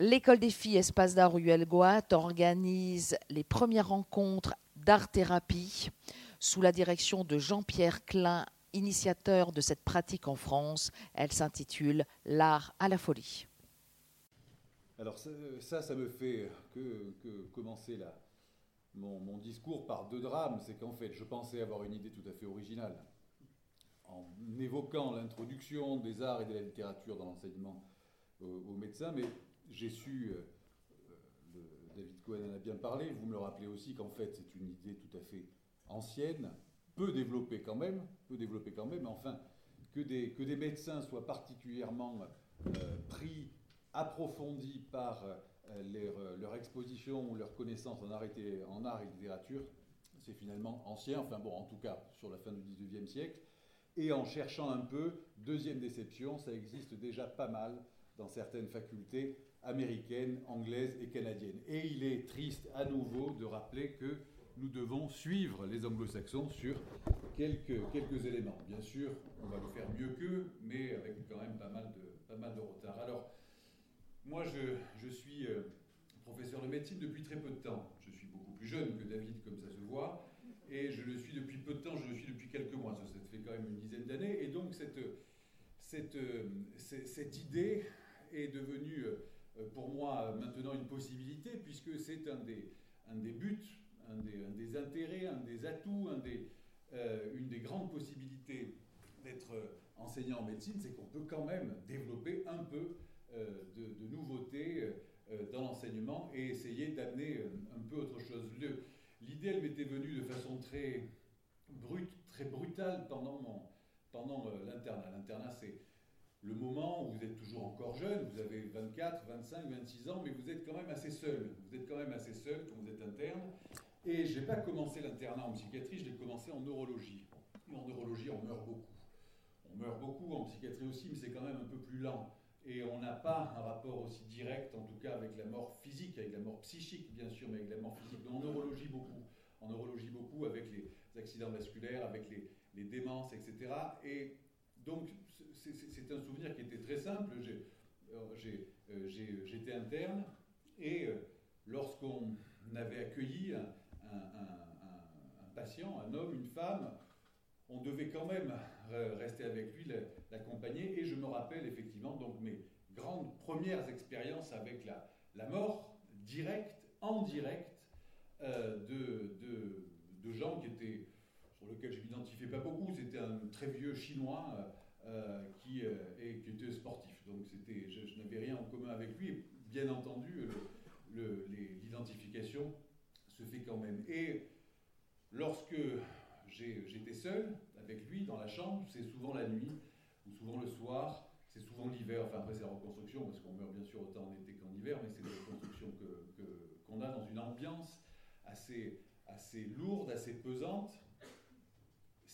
l'école des filles Espace d'art Ruelle Goat organise les premières rencontres d'art-thérapie sous la direction de Jean-Pierre Klein, initiateur de cette pratique en France. Elle s'intitule L'art à la folie. Alors ça, ça, me fait que, commencer mon, discours par deux drames. C'est qu'en fait, je pensais avoir une idée tout à fait originale en évoquant l'introduction des arts et de la littérature dans l'enseignement aux, médecins, mais j'ai su, euh, euh, David Cohen en a bien parlé, vous me le rappelez aussi qu'en fait c'est une idée tout à fait ancienne, peu développée quand même, peu développée quand même, enfin que des, que des médecins soient particulièrement euh, pris, approfondis par leur, exposition ou leur connaissance en en art et littérature, c'est finalement ancien, enfin bon, en tout cas sur la fin du 19e siècle. Et en cherchant un peu, deuxième déception, ça existe déjà pas mal dans certaines facultés américaines, anglaises et canadiennes. Et il est triste à nouveau de rappeler que nous devons suivre les anglo-saxons sur quelques, quelques éléments. Bien sûr, on va le faire mieux qu'eux, mais avec quand même pas mal de, pas mal de retard. Alors, moi, je, je suis euh, professeur de médecine depuis très peu de temps. Je suis beaucoup plus jeune que David, comme ça se voit, et je le suis depuis peu de temps, je le suis depuis quelques mois, ça, fait quand même une dizaine d'années, et donc cette, cette, euh, cette idée est devenu euh, pour moi maintenant une possibilité, puisque c'est un des, buts, un des, intérêts, un des atouts, euh, une des grandes possibilités d'être enseignant en médecine, c'est qu'on peut quand même développer un peu euh, de, de, nouveautés dans l'enseignement et essayer d'amener un peu autre chose. L'idée, elle m'était venue de façon très brute, très brutale pendant, pendant l'internat. L'internat, c'est le moment où vous êtes toujours encore jeune, vous avez 24, 25, 26 ans, mais vous êtes quand même assez seul. Vous êtes quand même assez seul quand vous êtes interne. Et je n'ai pas commencé l'internat en psychiatrie, je l'ai commencé en neurologie. Et en neurologie, on meurt beaucoup. On meurt beaucoup en psychiatrie aussi, mais c'est quand même un peu plus lent. Et on n'a pas un rapport aussi direct, en tout cas avec la mort physique, avec la mort psychique bien sûr, mais avec la mort physique. Mais en neurologie beaucoup. En neurologie beaucoup, avec les accidents vasculaires, avec les, les démences, etc. Et donc c'est un souvenir qui était très simple. Euh, j'étais interne et euh, lorsqu'on avait accueilli un, patient, un homme, une femme, on devait quand même rester avec lui, l'accompagner. Et je me rappelle effectivement donc mes grandes premières expériences avec la, la mort directe, en direct, euh, de, de, de, gens qui étaient, sur lesquels je m'identifiais pas beaucoup. C'était un très vieux chinois euh, qui, euh, et, qui était sportif. Donc c'était, je, n'avais rien en commun avec lui. bien entendu, l'identification se fait quand même. Et lorsque j'étais seul avec lui dans la chambre, c'est souvent la nuit ou souvent le soir, c'est souvent l'hiver, enfin après c'est la reconstruction, parce qu'on meurt bien sûr autant en été qu'en hiver, mais c'est la reconstruction qu'on que, qu'on a dans une ambiance assez, assez lourde, assez pesante.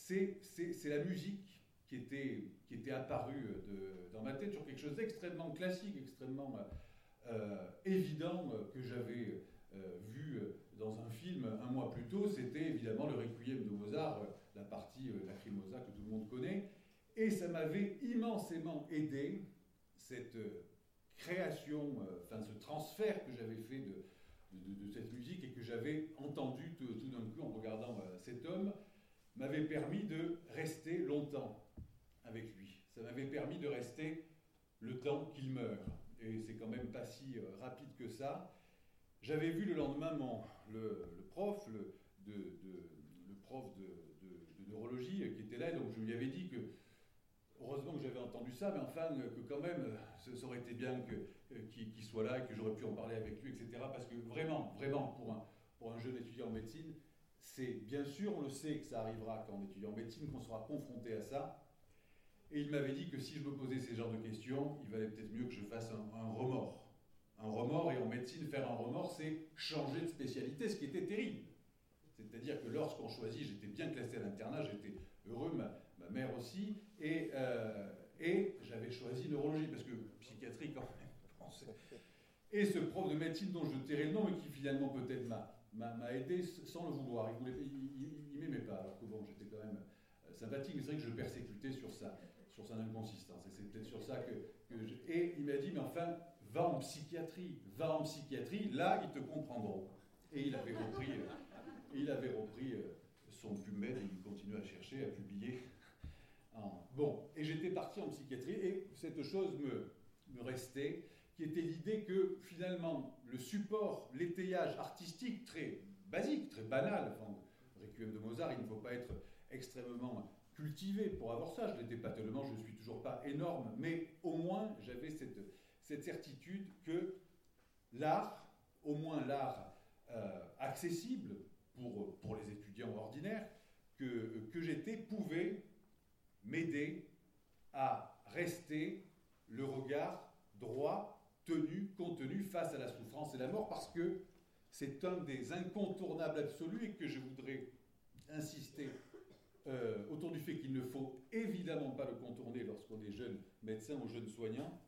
C'est la musique qui était, qui était apparu de, dans ma tête sur quelque chose d'extrêmement classique, extrêmement euh, évident euh, que j'avais euh, vu dans un film un mois plus tôt. C'était évidemment le Requiem de Mozart, la partie Lacrimosa que tout le monde connaît. Et ça m'avait immensément aidé, cette création, enfin ce transfert que j'avais fait de, cette musique et que j'avais entendu tout d'un coup en regardant cet homme, m'avait permis de rester longtemps avec lui. Ça m'avait permis de rester le temps qu'il meure. Et c'est quand même pas si euh, rapide que ça. J'avais vu le lendemain mon, le, prof, le, de, prof de, neurologie qui était là, donc je lui avais dit que, heureusement que j'avais entendu ça, mais enfin que quand même, ça aurait été bien euh, qu'il soit là que j'aurais pu en parler avec lui, etc. Parce que vraiment, vraiment, pour un jeune étudiant en médecine, c'est bien sûr, on le sait que ça arrivera quand on étudie en médecine, qu'on sera confronté à ça, et il m'avait dit que si je me posais ces genres de questions, il valait peut-être mieux que je fasse un, remords. Un remords, et en médecine, faire un remords, c'est changer de spécialité, ce qui était terrible. C'est-à-dire que lorsqu'on choisit, j'étais bien classé à l'internat, j'étais heureux, ma, mère aussi, et, euh, et j'avais choisi neurologie, parce que psychiatrie quand même. Et ce prof de médecine dont je tairai le nom, mais qui finalement peut-être m'a aidé sans le vouloir. Il ne m'aimait pas, alors que bon, j'étais quand même euh, sympathique, mais c'est vrai que je persécutais sur ça sur son inconsistance. Et c'est peut-être sur ça que, Et il m'a dit, mais enfin, va en psychiatrie, va en psychiatrie, là ils te comprendront. Et il avait repris, il avait repris son PubMed et il continue à chercher, à publier. Bon, et j'étais parti en psychiatrie et cette chose me restait, qui était l'idée que finalement le support, l'étayage artistique très basique, très banal, enfin, Requiem de Mozart, il ne faut pas être extrêmement cultivé pour avoir ça. Je l'étais pas tellement, je ne suis toujours pas énorme, mais au moins j'avais cette, cette certitude que l'art, au moins l'art euh, accessible pour, pour les étudiants ordinaires, que, que j'étais, pouvait m'aider à rester le regard droit, tenu, contenu face à la souffrance et la mort, parce que c'est un des incontournables absolus et que je voudrais insister euh, autour du fait qu'il ne faut évidemment pas le contourner lorsqu'on est jeune médecin ou jeune soignant,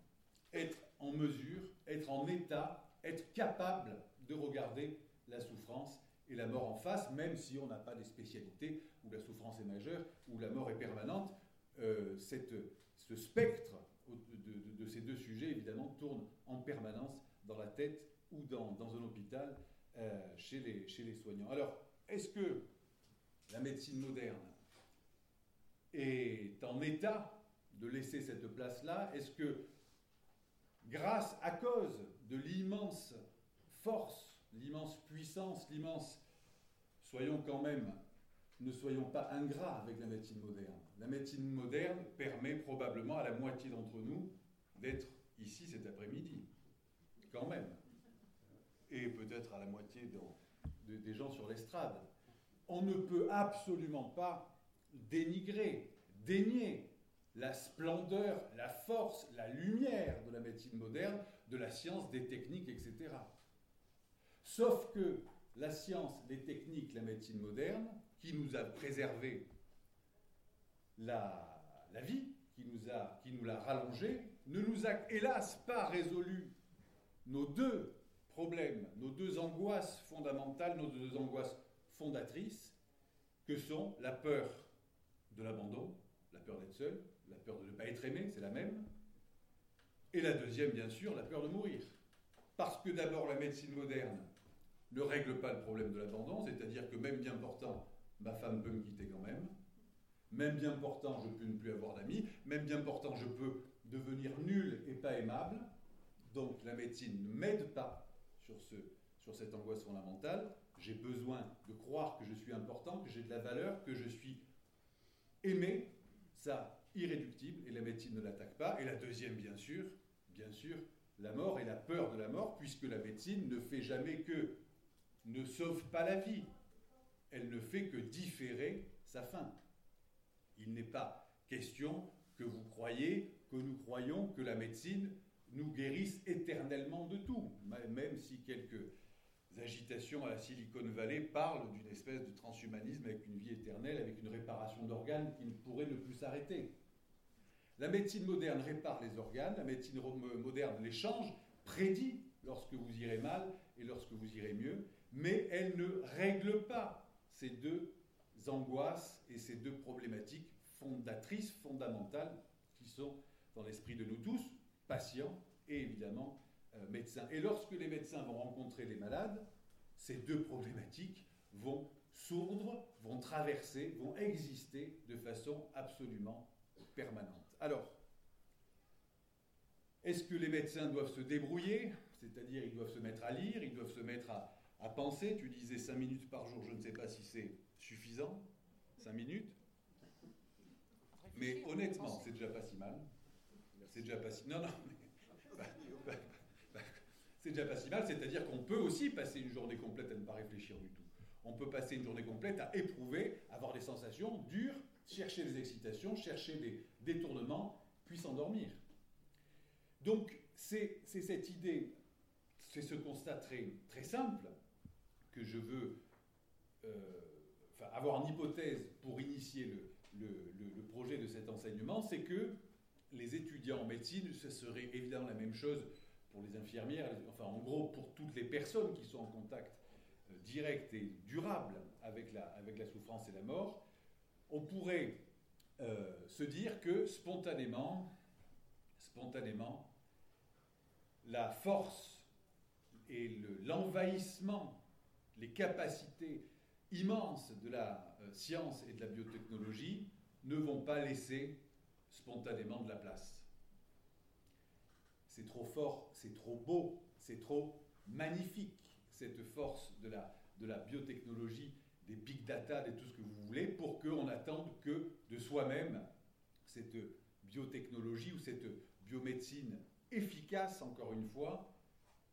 être en mesure, être en état, être capable de regarder la souffrance et la mort en face, même si on n'a pas des spécialités où la souffrance est majeure, où la mort est permanente. Euh, ce spectre de, ces deux sujets, évidemment, tourne en permanence dans la tête ou dans, un hôpital euh, chez, les, chez les soignants. Alors, est-ce que la médecine moderne est en état de laisser cette place-là? Est-ce que, grâce, à cause de l'immense force, l'immense puissance, l'immense, soyons quand même, ne soyons pas ingrats avec la médecine moderne. La médecine moderne permet probablement à la moitié d'entre nous d'être ici cet après-midi, quand même. Et peut-être à la moitié des gens sur l'estrade. On ne peut absolument pas dénigrer, dénier la splendeur, la force, la lumière de la médecine moderne, de la science, des techniques, etc. Sauf que la science, les techniques, la médecine moderne, qui nous a préservé la, vie, qui nous, a, qui nous l'a rallongé, ne nous a hélas pas résolu nos deux problèmes, nos deux angoisses fondamentales, nos deux angoisses fondatrices, que sont la peur de l'abandon, la peur d'être seul, la peur de ne pas être aimé, c'est la même, et la deuxième, bien sûr, la peur de mourir. Parce que d'abord, la médecine moderne ne règle pas le problème de l'abandon, c'est-à-dire que même bien portant, ma femme peut me quitter quand même, même bien portant, je peux ne plus avoir d'amis, même bien portant, je peux devenir nul et pas aimable. Donc la médecine ne m'aide pas sur, ce, sur cette angoisse fondamentale. J'ai besoin de croire que je suis important, que j'ai de la valeur, que je suis Aimer, ça, irréductible, et la médecine ne l'attaque pas. Et la deuxième, bien sûr, bien sûr, la mort et la peur de la mort, puisque la médecine ne fait jamais que, ne sauve pas la vie, elle ne fait que différer sa fin. Il n'est pas question que vous croyez, que nous croyons que la médecine nous guérisse éternellement de tout, même si quelques agitations à la Silicon Valley parlent d'une espèce de transhumanisme avec une vie éternelle, avec une réparation d'organes qui ne pourrait ne plus s'arrêter. La médecine moderne répare les organes, la médecine moderne les change, prédit lorsque vous irez mal et lorsque vous irez mieux, mais elle ne règle pas ces deux angoisses et ces deux problématiques fondatrices, fondamentales, qui sont dans l'esprit de nous tous, patients et évidemment euh, médecins. Et lorsque les médecins vont rencontrer les malades, ces deux problématiques vont sourdre, vont traverser, vont exister de façon absolument permanente. Alors, est-ce que les médecins doivent se débrouiller C'est-à-dire, ils doivent se mettre à lire, ils doivent se mettre à, à penser. Tu disais 5 minutes par jour, je ne sais pas si c'est suffisant. 5 minutes Mais honnêtement, c'est déjà pas si mal. C'est déjà pas si. Non, non, c'est déjà pas si mal, c'est-à-dire qu'on peut aussi passer une journée complète à ne pas réfléchir du tout. On peut passer une journée complète à éprouver, avoir des sensations dures, chercher des excitations, chercher des détournements, puis s'endormir. Donc c'est cette idée, c'est ce constat très, très simple que je veux euh, avoir en hypothèse pour initier le, projet de cet enseignement, c'est que les étudiants en médecine, ce serait évidemment la même chose pour les infirmières, enfin en gros pour toutes les personnes qui sont en contact euh, direct et durable avec la, avec la souffrance et la mort, on pourrait euh, se dire que spontanément, spontanément, la force et l'envahissement, les capacités immenses de la euh, science et de la biotechnologie ne vont pas laisser spontanément de la place. C'est trop fort, c'est trop beau, c'est trop magnifique, cette force de la, biotechnologie, des big data, de tout ce que vous voulez, pour qu'on attende que de soi-même cette biotechnologie ou cette biomédecine efficace, encore une fois,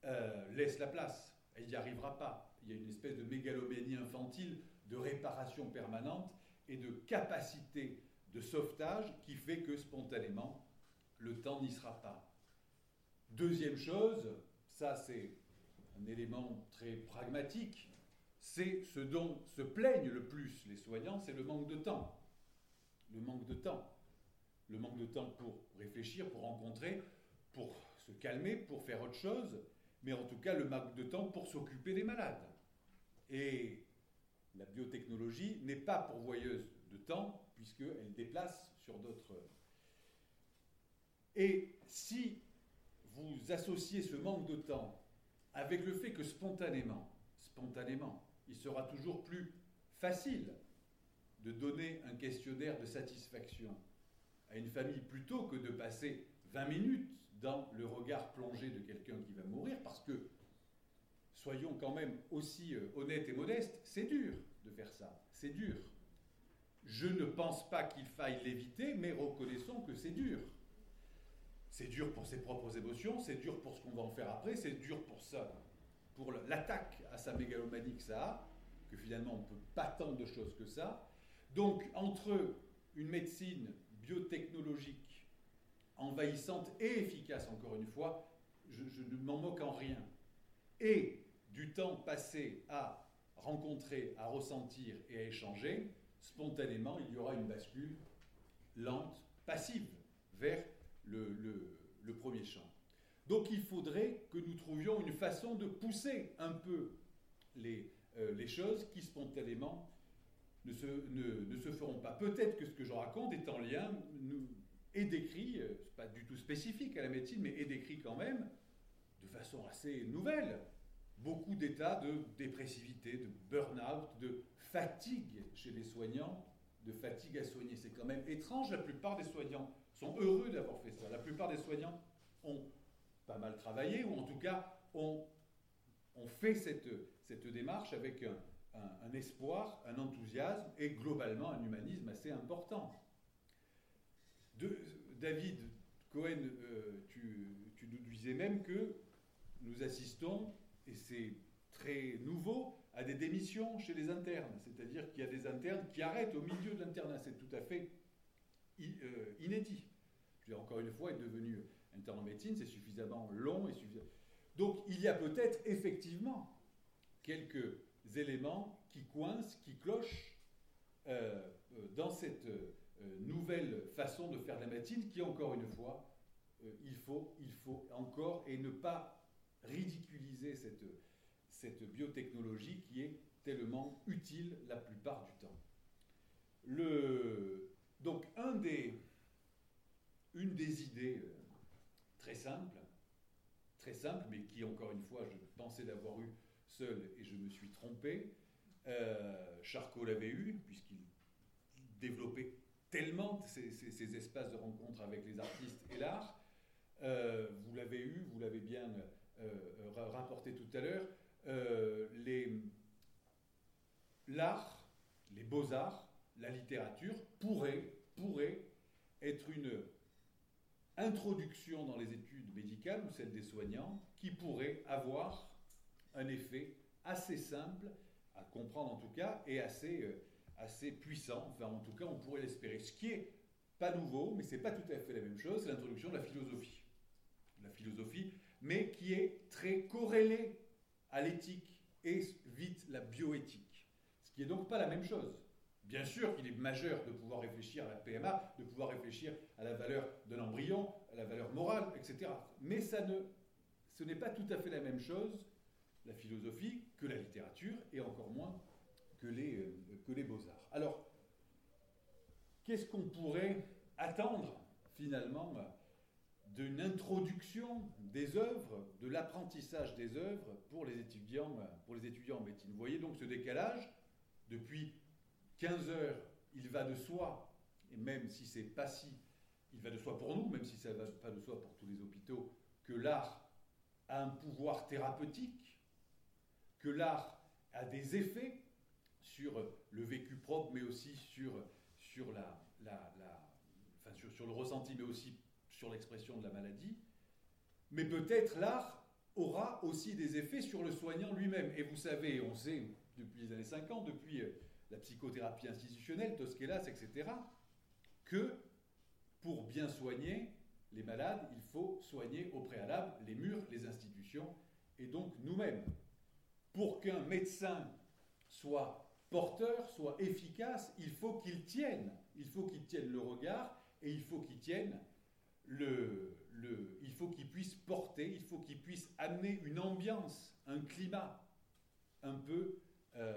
euh, laisse la place. Il n'y arrivera pas. Il y a une espèce de mégalomanie infantile, de réparation permanente et de capacité de sauvetage qui fait que spontanément, le temps n'y sera pas. Deuxième chose, ça c'est un élément très pragmatique, c'est ce dont se plaignent le plus les soignants, c'est le manque de temps. Le manque de temps. Le manque de temps pour réfléchir, pour rencontrer, pour se calmer, pour faire autre chose, mais en tout cas le manque de temps pour s'occuper des malades. Et la biotechnologie n'est pas pourvoyeuse de temps, puisqu'elle déplace sur d'autres. Et si vous associez ce manque de temps avec le fait que spontanément, spontanément, il sera toujours plus facile de donner un questionnaire de satisfaction à une famille plutôt que de passer 20 minutes dans le regard plongé de quelqu'un qui va mourir, parce que, soyons quand même aussi euh, honnêtes et modestes, c'est dur de faire ça, c'est dur. Je ne pense pas qu'il faille l'éviter, mais reconnaissons que c'est dur. C'est dur pour ses propres émotions, c'est dur pour ce qu'on va en faire après, c'est dur pour ça, pour l'attaque à sa mégalomanie que ça a, que finalement on ne peut pas tant de choses que ça. Donc entre une médecine biotechnologique envahissante et efficace, encore une fois, je, je ne m'en moque en rien, et temps passé à rencontrer, à ressentir et à échanger, spontanément, il y aura une bascule lente, passive, vers le, premier champ. Donc il faudrait que nous trouvions une façon de pousser un peu les, euh, les choses qui spontanément ne se, ne, se feront pas. Peut-être que ce que je raconte est en lien, nous, est décrit, euh, pas du tout spécifique à la médecine, mais est décrit quand même de façon assez nouvelle. Beaucoup d'états de dépressivité, de burn-out, de fatigue chez les soignants, de fatigue à soigner. C'est quand même étrange, la plupart des soignants sont heureux d'avoir fait ça. La plupart des soignants ont pas mal travaillé, ou en tout cas ont, ont fait cette, cette démarche avec un, espoir, un enthousiasme et globalement un humanisme assez important. David Cohen, euh, tu, tu nous disais même que nous assistons, et c'est très nouveau, à des démissions chez les internes. C'est-à-dire qu'il y a des internes qui arrêtent au milieu de l'internat. C'est tout à fait euh, inédit. Je encore une fois, être devenu interne en médecine, c'est suffisamment long et suffisamment... Donc il y a peut-être effectivement quelques éléments qui coincent, qui clochent euh, euh, dans cette nouvelle façon de faire la médecine qui, encore une fois, il, faut, il faut encore, et ne pas ridiculiser cette, cette biotechnologie qui est tellement utile la plupart du temps. Le, donc une des idées euh, très simples, très simple, mais qui encore une fois je pensais d'avoir eu seul et je me suis trompé, euh, Charcot l'avait eu puisqu'il développait tellement ces, espaces de rencontre avec les artistes et l'art. Euh, vous l'avez eu, vous l'avez bien rapporté tout à l'heure. l'art, les beaux-arts, la littérature pourrait, pourrait être une introduction dans les études médicales ou celles des soignants qui pourrait avoir un effet assez simple à comprendre en tout cas et assez, euh, assez puissant, enfin en tout cas on pourrait l'espérer. Ce qui est pas nouveau, mais c'est pas tout à fait la même chose, c'est l'introduction de la philosophie. La philosophie, mais qui est très corrélée à l'éthique et vite la bioéthique. Ce qui est donc pas la même chose. Bien sûr qu'il est majeur de pouvoir réfléchir à la PMA, de pouvoir réfléchir à la valeur de l'embryon, à la valeur morale, etc. Mais ça ne, ce n'est pas tout à fait la même chose, la philosophie, que la littérature, et encore moins que les, euh, que les beaux-arts. Alors, qu'est-ce qu'on pourrait attendre finalement d'une introduction des œuvres, de l'apprentissage des œuvres pour les, étudiants, pour les étudiants en médecine. Vous voyez donc ce décalage, depuis 15 heures, il va de soi, et même si c'est pas si, il va de soi pour nous, même si ça ne va pas de soi pour tous les hôpitaux, que l'art a un pouvoir thérapeutique, que l'art a des effets sur le vécu propre, mais aussi sur, sur, la, la, enfin sur, sur le ressenti, mais aussi sur l'expression de la maladie. Mais peut-être l'art aura aussi des effets sur le soignant lui-même. Et vous savez, on sait depuis les années 50, depuis euh, la psychothérapie institutionnelle, Tosquelas, etc., que pour bien soigner les malades, il faut soigner au préalable les murs, les institutions et donc nous-mêmes. Pour qu'un médecin soit porteur, soit efficace, il faut qu'il tienne, il faut qu'il tienne le regard et il faut qu'il tienne il faut qu'il puisse porter, il faut qu'il puisse amener une ambiance, un climat un peu, euh,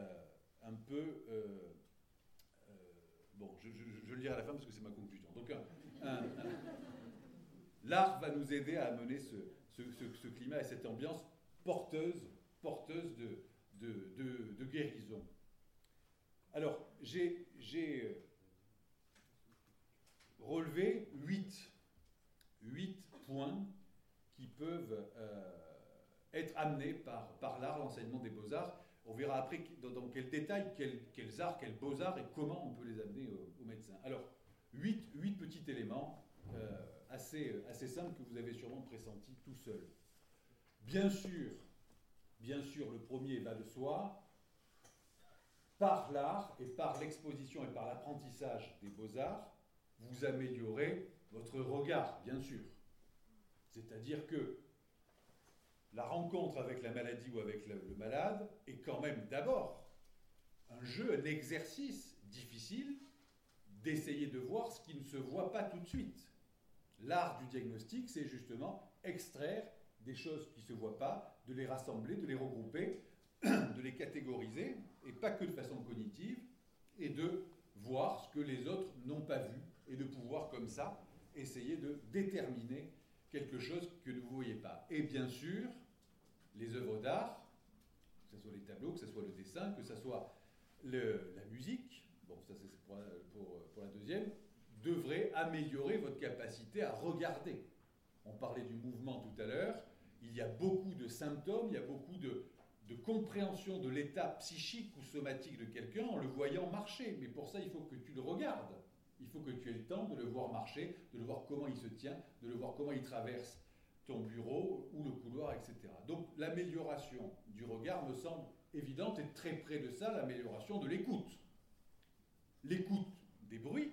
un peu, euh, euh, bon, je, le dirai à la fin parce que c'est ma conclusion. Donc, l'art va nous aider à amener ce, climat et cette ambiance porteuse, porteuse de, de, guérison. Alors, j'ai relevé huit points qui peuvent euh, être amenés par, l'art, l'enseignement des beaux-arts. On verra après dans, quel détail, quels, arts, quels beaux-arts et comment on peut les amener aux, médecins. Alors, huit, petits éléments euh, assez, assez simples que vous avez sûrement pressentis tout seul. Bien sûr, bien sûr, le premier va de soi. Par l'art et par l'exposition et par l'apprentissage des beaux-arts, vous améliorez votre regard, bien sûr. C'est-à-dire que la rencontre avec la maladie ou avec le, malade est quand même d'abord un jeu, un exercice difficile d'essayer de voir ce qui ne se voit pas tout de suite. L'art du diagnostic, c'est justement extraire des choses qui ne se voient pas, de les rassembler, de les regrouper, de les catégoriser, et pas que de façon cognitive, et de voir ce que les autres n'ont pas vu, et de pouvoir comme ça essayer de déterminer quelque chose que vous ne voyez pas. Et bien sûr, les œuvres d'art, que ce soit les tableaux, que ce soit le dessin, que ce soit la musique, bon, ça c'est pour, la deuxième, devraient améliorer votre capacité à regarder. On parlait du mouvement tout à l'heure, il y a beaucoup de symptômes, il y a beaucoup de compréhension de l'état psychique ou somatique de quelqu'un en le voyant marcher. Mais pour ça, il faut que tu le regardes il faut que tu aies le temps de le voir marcher, de le voir comment il se tient, de le voir comment il traverse ton bureau ou le couloir, etc. Donc l'amélioration du regard me semble évidente et très près de ça l'amélioration de l'écoute. L'écoute des bruits,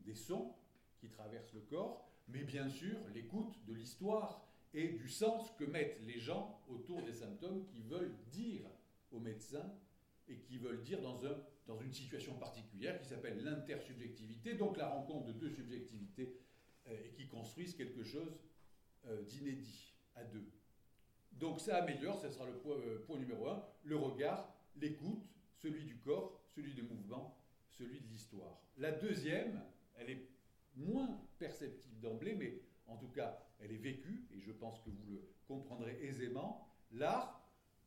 des sons qui traversent le corps, mais bien sûr l'écoute de l'histoire et du sens que mettent les gens autour des symptômes qui veulent dire aux médecins et qui veulent dire dans un dans une situation particulière qui s'appelle l'intersubjectivité, donc la rencontre de deux subjectivités euh, et qui construisent quelque chose euh, d'inédit à deux. Donc ça améliore, ce sera le point, euh, point numéro un, le regard, l'écoute, celui du corps, celui du mouvement, celui de l'histoire. La deuxième, elle est moins perceptible d'emblée, mais en tout cas, elle est vécue, et je pense que vous le comprendrez aisément. L'art,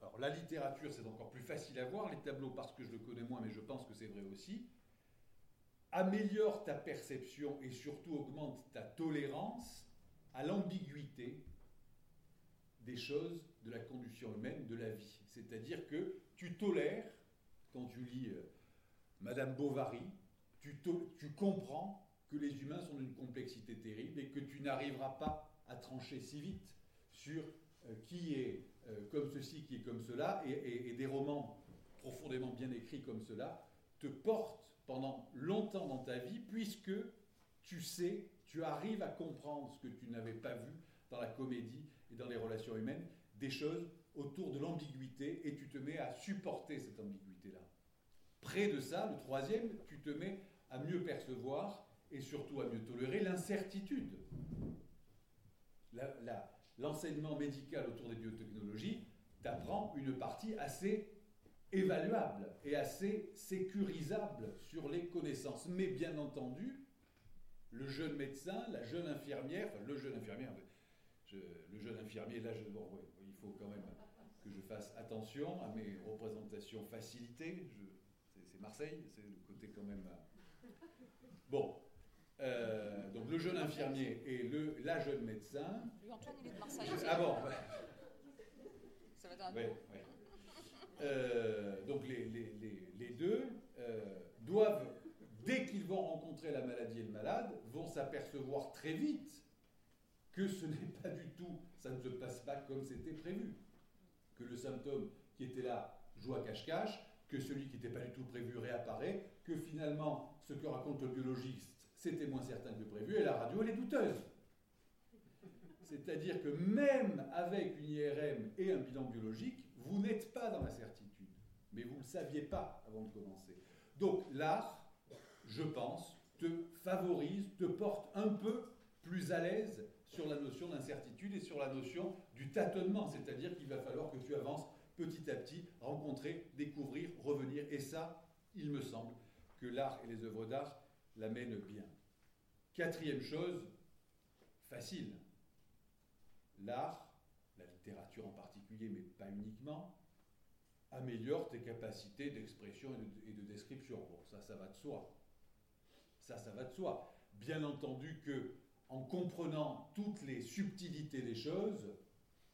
alors la littérature, c'est encore plus facile à voir, les tableaux parce que je le connais moins, mais je pense que c'est vrai aussi, améliore ta perception et surtout augmente ta tolérance à l'ambiguïté des choses de la condition humaine, de la vie. C'est-à-dire que tu tolères, quand tu lis euh, Madame Bovary, tu, comprends que les humains sont d'une complexité terrible et que tu n'arriveras pas à trancher si vite sur euh, qui est comme ceci, qui est comme cela, et, des romans profondément bien écrits comme cela, te portent pendant longtemps dans ta vie, puisque tu sais, tu arrives à comprendre ce que tu n'avais pas vu dans la comédie et dans les relations humaines, des choses autour de l'ambiguïté, et tu te mets à supporter cette ambiguïté-là. Près de ça, le troisième, tu te mets à mieux percevoir et surtout à mieux tolérer l'incertitude. La, l'enseignement médical autour des biotechnologies t'apprend une partie assez évaluable et assez sécurisable sur les connaissances. Mais bien entendu, le jeune médecin, la jeune infirmière, enfin le jeune infirmière, le jeune infirmier, là, je, bon, il faut quand même que je fasse attention à mes représentations facilitées. C'est Marseille, c'est le côté quand même. Euh, bon, euh, donc le jeune infirmier et le, la jeune médecin. Lui, Antoine, il est de Marseille. ah bon Ça va être un ouais, ouais. Euh, donc les, les, les, les deux doivent, dès qu'ils vont rencontrer la maladie et le malade, vont s'apercevoir très vite que ce n'est pas du tout, ça ne se passe pas comme c'était prévu. Que le symptôme qui était là joue à cache-cache, que celui qui n'était pas du tout prévu réapparaît, que finalement ce que raconte le biologiste, c'était moins certain que prévu, et la radio, elle est douteuse. C'est-à-dire que même avec une IRM et un bilan biologique, vous n'êtes pas dans la certitude. Mais vous ne le saviez pas avant de commencer. Donc l'art, je pense, te favorise, te porte un peu plus à l'aise sur la notion d'incertitude et sur la notion du tâtonnement, c'est-à-dire qu'il va falloir que tu avances petit à petit, rencontrer, découvrir, revenir. Et ça, il me semble que l'art et les œuvres d'art l'amènent bien. Quatrième chose, facile. L'art, la littérature en particulier, mais pas uniquement, améliore tes capacités d'expression et de, description. Bon, ça, ça va de soi. Ça, ça va de soi. Bien entendu que en comprenant toutes les subtilités des choses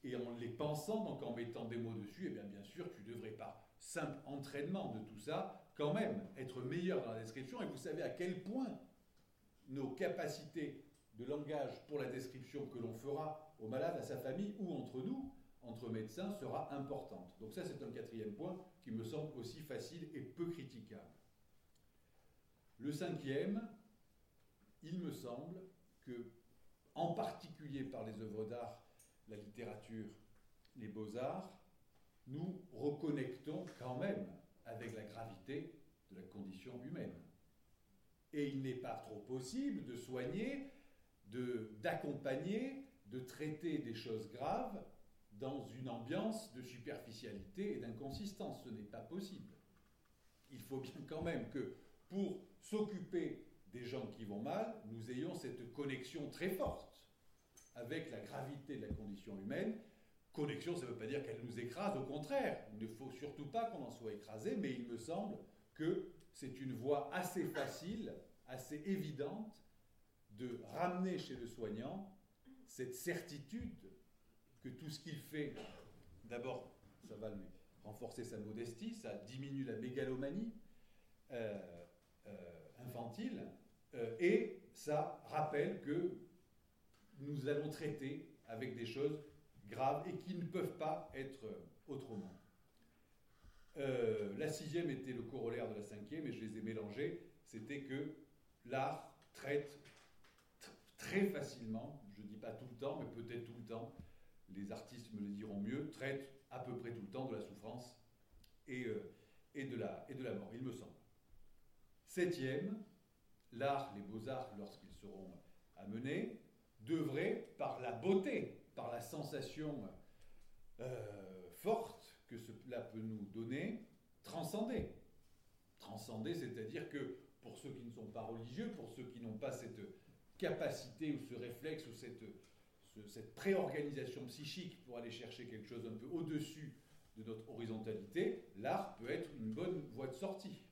et en les pensant, donc en mettant des mots dessus, et eh bien bien sûr, tu devrais pas, simple entraînement de tout ça, quand même être meilleur dans la description. Et vous savez à quel point nos capacités de langage pour la description que l'on fera au malade, à sa famille ou entre nous, entre médecins, sera importante. Donc ça, c'est un quatrième point qui me semble aussi facile et peu critiquable. Le cinquième, il me semble, que, en particulier par les œuvres d'art, la littérature, les beaux-arts, nous reconnectons quand même avec la gravité de la condition humaine. Et il n'est pas trop possible de soigner, d'accompagner, de, de traiter des choses graves dans une ambiance de superficialité et d'inconsistance. Ce n'est pas possible. Il faut bien quand même que pour s'occuper des gens qui vont mal, nous ayons cette connexion très forte avec la gravité de la condition humaine. Connexion, ça ne veut pas dire qu'elle nous écrase, au contraire, il ne faut surtout pas qu'on en soit écrasé, mais il me semble que c'est une voie assez facile, assez évidente de ramener chez le soignant cette certitude que tout ce qu'il fait, d'abord, ça va lui renforcer sa modestie, ça diminue la mégalomanie euh, euh, infantile, euh, et ça rappelle que nous allons traiter avec des choses graves et qui ne peuvent pas être autrement. Euh, la sixième était le corollaire de la cinquième et je les ai mélangés. C'était que l'art traite très facilement, je ne dis pas tout le temps, mais peut-être tout le temps, les artistes me le diront mieux, traite à peu près tout le temps de la souffrance et, euh, et, de, la, et de la mort, il me semble. Septième, l'art, les beaux-arts, lorsqu'ils seront amenés, devraient, par la beauté, par la sensation euh, forte que cela peut nous donner, transcender. Transcender, c'est-à-dire que pour ceux qui ne sont pas religieux, pour ceux qui n'ont pas cette capacité ou ce réflexe ou cette, préorganisation psychique pour aller chercher quelque chose un peu au-dessus de notre horizontalité, l'art peut être une bonne voie de sortie.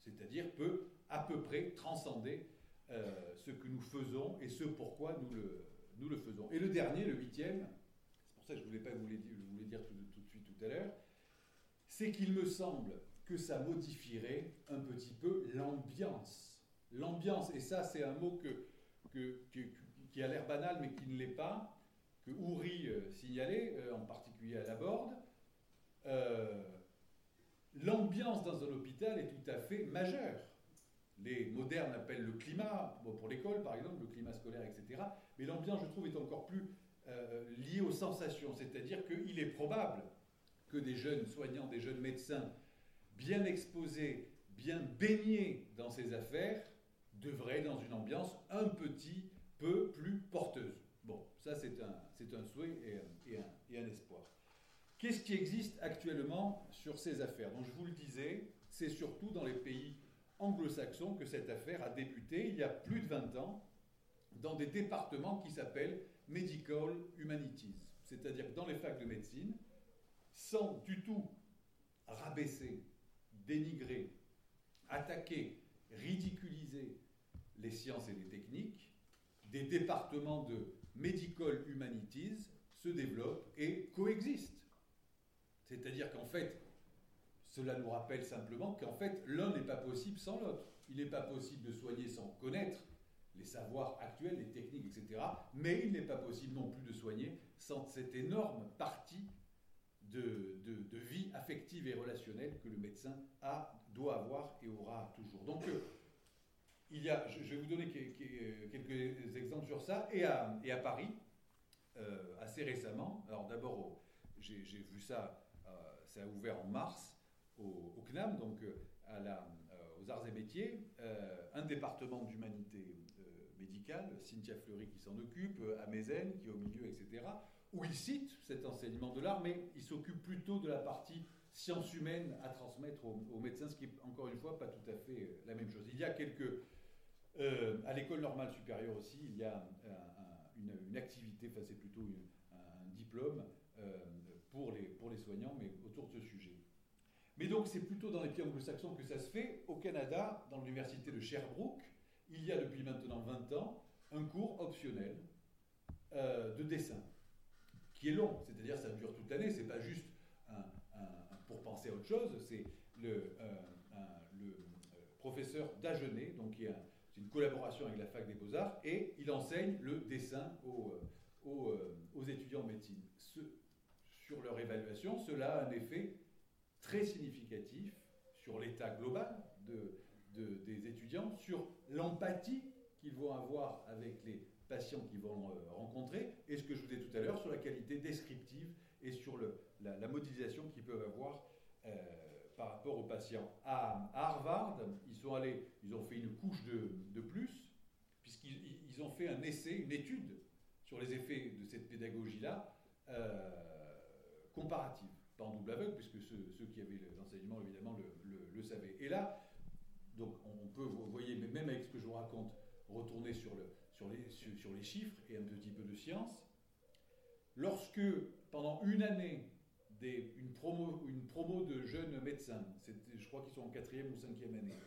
C'est-à-dire peut à peu près transcender euh, ce que nous faisons et ce pourquoi nous le, nous le faisons. Et le dernier, le huitième, c'est pour ça que je ne voulais pas vous le dire, tout, de suite tout à l'heure, c'est qu'il me semble que ça modifierait un petit peu l'ambiance. L'ambiance, et ça c'est un mot qui a l'air banal mais qui ne l'est pas, que Ouri euh, signalait, euh, en particulier à la Borde. L'ambiance dans un hôpital est tout à fait majeure les modernes appellent le climat, pour l'école par exemple, le climat scolaire, etc. Mais l'ambiance, je trouve, est encore plus euh, liée aux sensations. C'est-à-dire qu'il est probable que des jeunes soignants, des jeunes médecins, bien exposés, bien baignés dans ces affaires, devraient dans une ambiance un petit peu plus porteuse. Bon, ça c'est un, c'est un souhait et un, et un espoir. Qu'est-ce qui existe actuellement sur ces affaires? Donc je vous le disais, c'est surtout dans les pays anglo-saxon que cette affaire a débuté il y a plus de 20 ans dans des départements qui s'appellent Medical Humanities, c'est-à-dire dans les facs de médecine, sans du tout rabaisser, dénigrer, attaquer, ridiculiser les sciences et les techniques, des départements de Medical Humanities se développent et coexistent. C'est-à-dire qu'en fait, cela nous rappelle simplement qu'en fait, l'un n'est pas possible sans l'autre. Il n'est pas possible de soigner sans connaître les savoirs actuels, les techniques, etc. Mais il n'est pas possible non plus de soigner sans cette énorme partie de, vie affective et relationnelle que le médecin a, doit avoir et aura toujours. Donc, euh, il y a, je, vais vous donner quelques exemples sur ça. Et à, Paris, euh, assez récemment, alors d'abord, j'ai vu ça, euh, ça a ouvert en mars au, CNAM, donc à la, aux arts et métiers, un département d'humanité médicale, Cynthia Fleury qui s'en occupe, Mézène qui est au milieu, etc où il cite cet enseignement de l'art, mais il s'occupe plutôt de la partie sciences humaines à transmettre aux, médecins, ce qui est encore une fois pas tout à fait euh, la même chose. Il y a quelques... Euh, à l'école normale supérieure aussi, il y a une, activité, enfin c'est plutôt un diplôme euh, pour, les, pour les soignants, mais autour de ce sujet. Mais donc c'est plutôt dans les pays anglo-saxons que ça se fait. Au Canada, dans l'université de Sherbrooke, il y a depuis maintenant 20 ans un cours optionnel de dessin qui est long, c'est-à-dire ça dure toute l'année, c'est pas juste pour penser à autre chose, c'est le, euh, euh, professeur Dagenet, donc qui c'est une collaboration avec la fac des beaux-arts, et il enseigne le dessin aux, euh, aux, étudiants en médecine. sur leur évaluation, cela a un effet très significatif sur l'état global de, des étudiants, sur l'empathie qu'ils vont avoir avec les patients qu'ils vont euh, rencontrer, et ce que je vous disais tout à l'heure sur la qualité descriptive et sur le, la, modélisation qu'ils peuvent avoir euh, par rapport aux patients. À, Harvard, ils sont allés, ils ont fait une couche de, de plus, puisqu'ils ont fait un essai, une étude sur les effets de cette pédagogie-là, euh, comparative, pas en double aveugle, puisque ceux, qui avaient l'enseignement, évidemment, le, le, savaient. Et là, donc on peut, vous voyez, même avec ce que je vous raconte, retourner sur le, sur les, sur, les chiffres et un petit peu de science, lorsque pendant une année, des, une, promo, une promo de jeunes médecins, je crois qu'ils sont en quatrième ou cinquième année,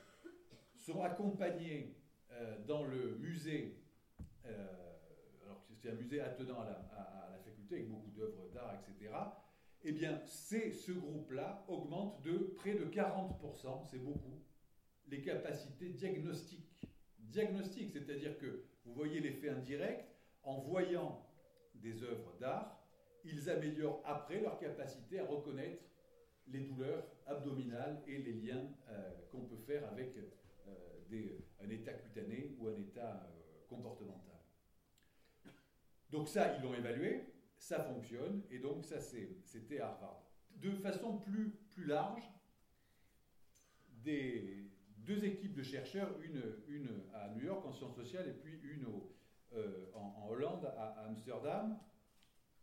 sont accompagnés euh, dans le musée, euh, alors que c'est un musée attenant à, la faculté avec beaucoup d'œuvres d'art, etc., eh bien, ce groupe-là augmente de près de 40%, c'est beaucoup, les capacités diagnostiques. Diagnostiques, c'est-à-dire que vous voyez l'effet indirect, en voyant des œuvres d'art, ils améliorent après leur capacité à reconnaître les douleurs abdominales et les liens euh, qu'on peut faire avec euh, un état cutané ou un état euh, comportemental. Donc ça, ils l'ont évalué, ça fonctionne, et donc ça, c'était Harvard. De façon plus, plus large, des, deux équipes de chercheurs, une, une à New York en sciences sociales et puis une euh, en, Hollande, à, Amsterdam,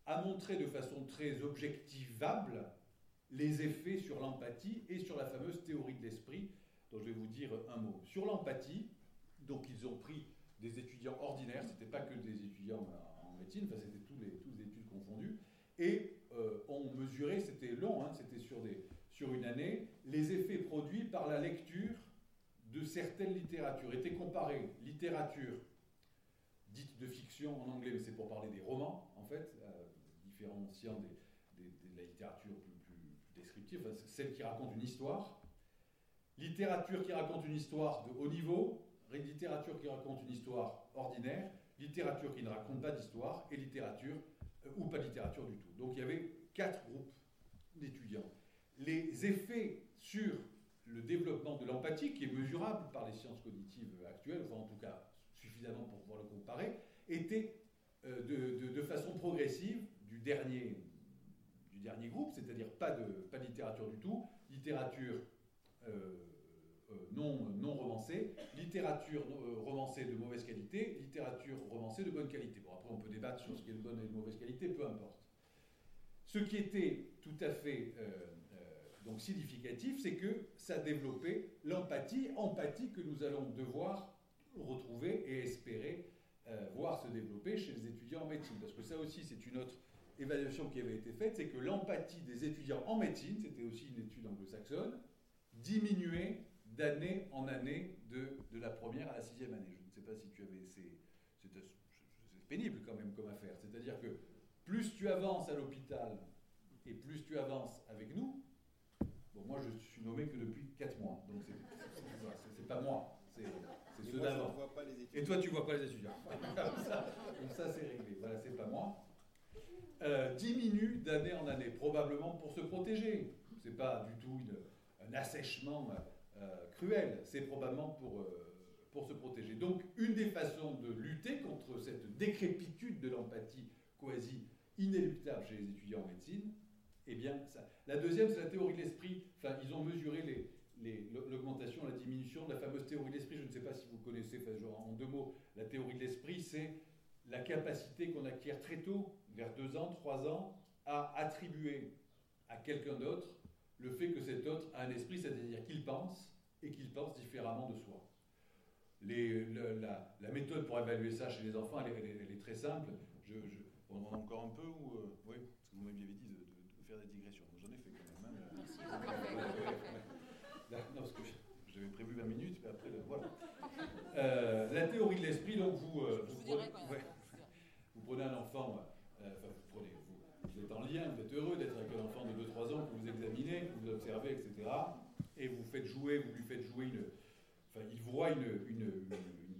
a montré de façon très objectivable les effets sur l'empathie et sur la fameuse théorie de l'esprit, dont je vais vous dire un mot. Sur l'empathie, donc ils ont pris des étudiants ordinaires, ce n'était pas que des étudiants en médecine, enfin c'était tous les, tous et euh, on mesurait, c'était long, hein, c'était sur, sur une année, les effets produits par la lecture de certaines littératures. Étaient comparées littérature dite de fiction en anglais, mais c'est pour parler des romans, en fait, euh, différenciant de la littérature plus, descriptive, celle qui raconte une histoire. Littérature qui raconte une histoire de haut niveau, littérature qui raconte une histoire ordinaire, littérature qui ne raconte pas d'histoire, et littérature, ou pas littérature du tout. Donc il y avait quatre groupes d'étudiants. Les effets sur le développement de l'empathie, qui est mesurable par les sciences cognitives actuelles, enfin en tout cas suffisamment pour pouvoir le comparer, était euh, de, façon progressive du dernier, du dernier groupe, c'est-à-dire pas de, pas de littérature du tout, littérature euh, euh, non, non romancée, littérature romancée de mauvaise qualité, littérature romancée de bonne qualité. Bon, après on peut débattre sur ce qui est de bonne et de mauvaise qualité, peu importe. Ce qui était tout à fait donc significatif, c'est que ça développait l'empathie, empathie que nous allons devoir retrouver et espérer euh, voir se développer chez les étudiants en médecine. Parce que ça aussi, c'est une autre évaluation qui avait été faite, c'est que l'empathie des étudiants en médecine, c'était aussi une étude anglo-saxonne, diminuait d'année en année de, de, la première à la sixième année. Je ne sais pas si tu avais... C'est pénible quand même comme affaire. C'est-à-dire que plus tu avances à l'hôpital et plus tu avances avec nous, bon, moi je suis nommé que depuis 4 mois, donc c'est pas moi, c'est ceux d'avant. Et toi tu vois pas les étudiants. donc ça, c'est réglé, voilà, c'est pas moi. Euh, diminue d'année en année, probablement pour se protéger. C'est pas du tout un assèchement euh, c'est probablement pour, euh, pour se protéger. Donc une des façons de lutter contre cette décrépitude de l'empathie quasi inéluctable chez les étudiants en médecine, eh bien, ça. La deuxième, c'est la théorie de l'esprit. Enfin, ils ont mesuré l'augmentation, la diminution de la fameuse théorie de l'esprit. Je ne sais pas si vous connaissez, en deux mots, la théorie de l'esprit, c'est la capacité qu'on acquiert très tôt, vers deux ans, trois ans, à attribuer à quelqu'un d'autre le fait que cet autre a un esprit, c'est-à-dire qu'il pense et qu'il pense différemment de soi. Les, la, méthode pour évaluer ça chez les enfants, elle, est très simple. Je, on en a encore un peu ou euh, Oui, parce que vous m'aviez dit de, de, faire des digressions. J'en ai fait quand même. Hein. Merci. non, parce que j'avais prévu 20 minutes, mais après, voilà. Euh, la théorie de l'esprit, donc vous, euh, vous, prenez, vous, prenez, un enfant, enfin vous prenez, vous, êtes en lien, vous êtes heureux d'être avec un enfant de 2-3 ans que vous examinez, que vous observez, etc. Et vous faites jouer, vous lui faites jouer une. Enfin, il voit une, une,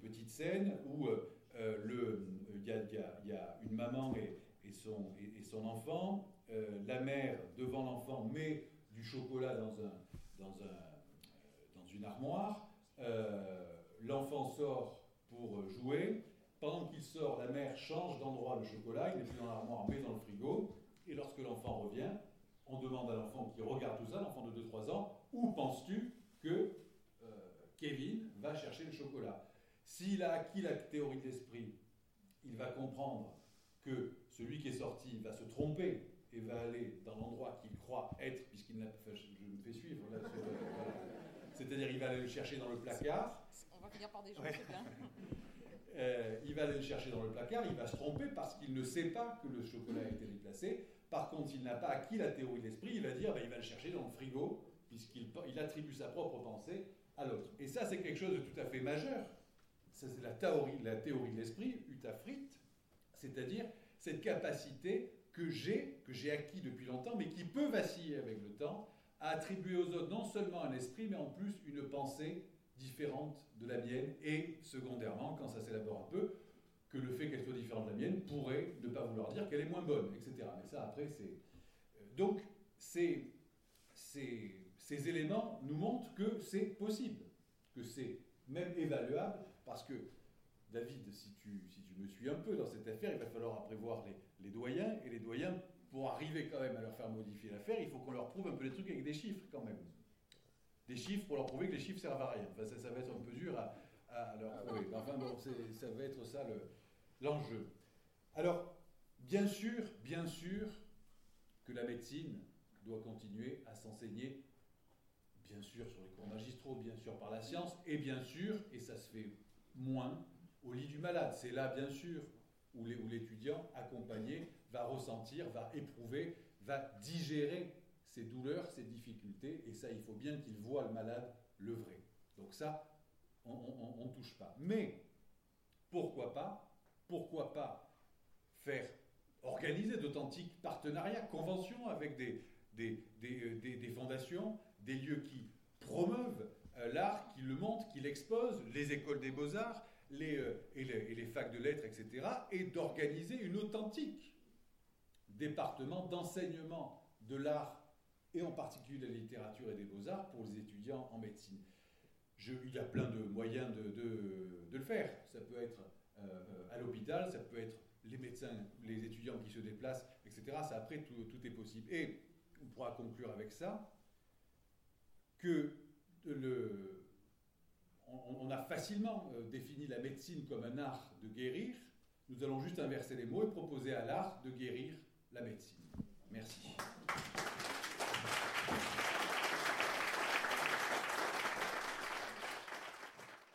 petite scène où le il y, a une maman et, son, et, son, enfant. Euh, la mère, devant l'enfant, met du chocolat dans, un, dans, un, dans une armoire. Euh, l'enfant sort pour jouer. Pendant qu'il sort, la mère change d'endroit le chocolat. Il n'est plus dans l'armoire, mais dans le frigo. Et lorsque l'enfant revient, on demande à l'enfant qui regarde tout ça, l'enfant de 2-3 ans, où penses-tu que euh, Kevin va chercher le chocolat? S'il a acquis la théorie de l'esprit il va comprendre que celui qui est sorti va se tromper et va aller dans l'endroit qu'il croit être, puisqu'il n'a pas. je, me fais suivre C'est-à-dire, il va aller le chercher dans le placard. On va finir par des choses, c'est bien. Euh, il va aller le chercher dans le placard, il va se tromper parce qu'il ne sait pas que le chocolat a été déplacé. Par contre, il n'a pas acquis la théorie de l'esprit, il va dire ben, il va le chercher dans le frigo, puisqu'il il attribue sa propre pensée à l'autre. Et ça, c'est quelque chose de tout à fait majeur c'est la théorie, la théorie de l'esprit, utafrit, c'est-à-dire cette capacité que j'ai, que j'ai acquis depuis longtemps, mais qui peut vaciller avec le temps, à attribuer aux autres non seulement un esprit, mais en plus une pensée différente de la mienne, et secondairement, quand ça s'élabore un peu, que le fait qu'elle soit différente de la mienne pourrait ne pas vouloir dire qu'elle est moins bonne, etc. Mais ça, après, c'est... Euh, donc, ces, ces, ces éléments nous montrent que c'est possible, que c'est même évaluable, parce que, David, si tu, si tu me suis un peu dans cette affaire, il va falloir prévoir les, les doyens, et les doyens, pour arriver quand même à leur faire modifier l'affaire, il faut qu'on leur prouve un peu les trucs avec des chiffres quand même. Des chiffres pour leur prouver que les chiffres servent à rien. Enfin, ça, ça va être un peu dur à, à leur ah prouver. Enfin bon, ça va être ça l'enjeu. Alors, bien sûr, bien sûr que la médecine doit continuer à s'enseigner, bien sûr sur les cours magistraux, bien sûr par la science, et bien sûr, et ça se fait moins au lit du malade. C'est là, bien sûr, où l'étudiant accompagné va ressentir, va éprouver, va digérer ses douleurs, ses difficultés, et ça, il faut bien qu'il voit le malade le vrai. Donc ça, on ne touche pas. Mais, pourquoi pas, pourquoi pas faire organiser d'authentiques partenariats, conventions avec des, des, des, des, des fondations, des lieux qui promeuvent euh, l'art, qui le montre, qui l'expose, les écoles des beaux-arts les, euh, et, les, facs de lettres, etc., et d'organiser une authentique département d'enseignement de l'art, et en particulier de la littérature et des beaux-arts, pour les étudiants en médecine. Il y a plein de moyens de, de, le faire. Ça peut être euh, à l'hôpital, ça peut être les médecins, les étudiants qui se déplacent, etc. Ça, après, tout, tout est possible. Et on pourra conclure avec ça que le, on, a facilement euh, défini la médecine comme un art de guérir. Nous allons juste inverser les mots et proposer à l'art de guérir la médecine. Merci.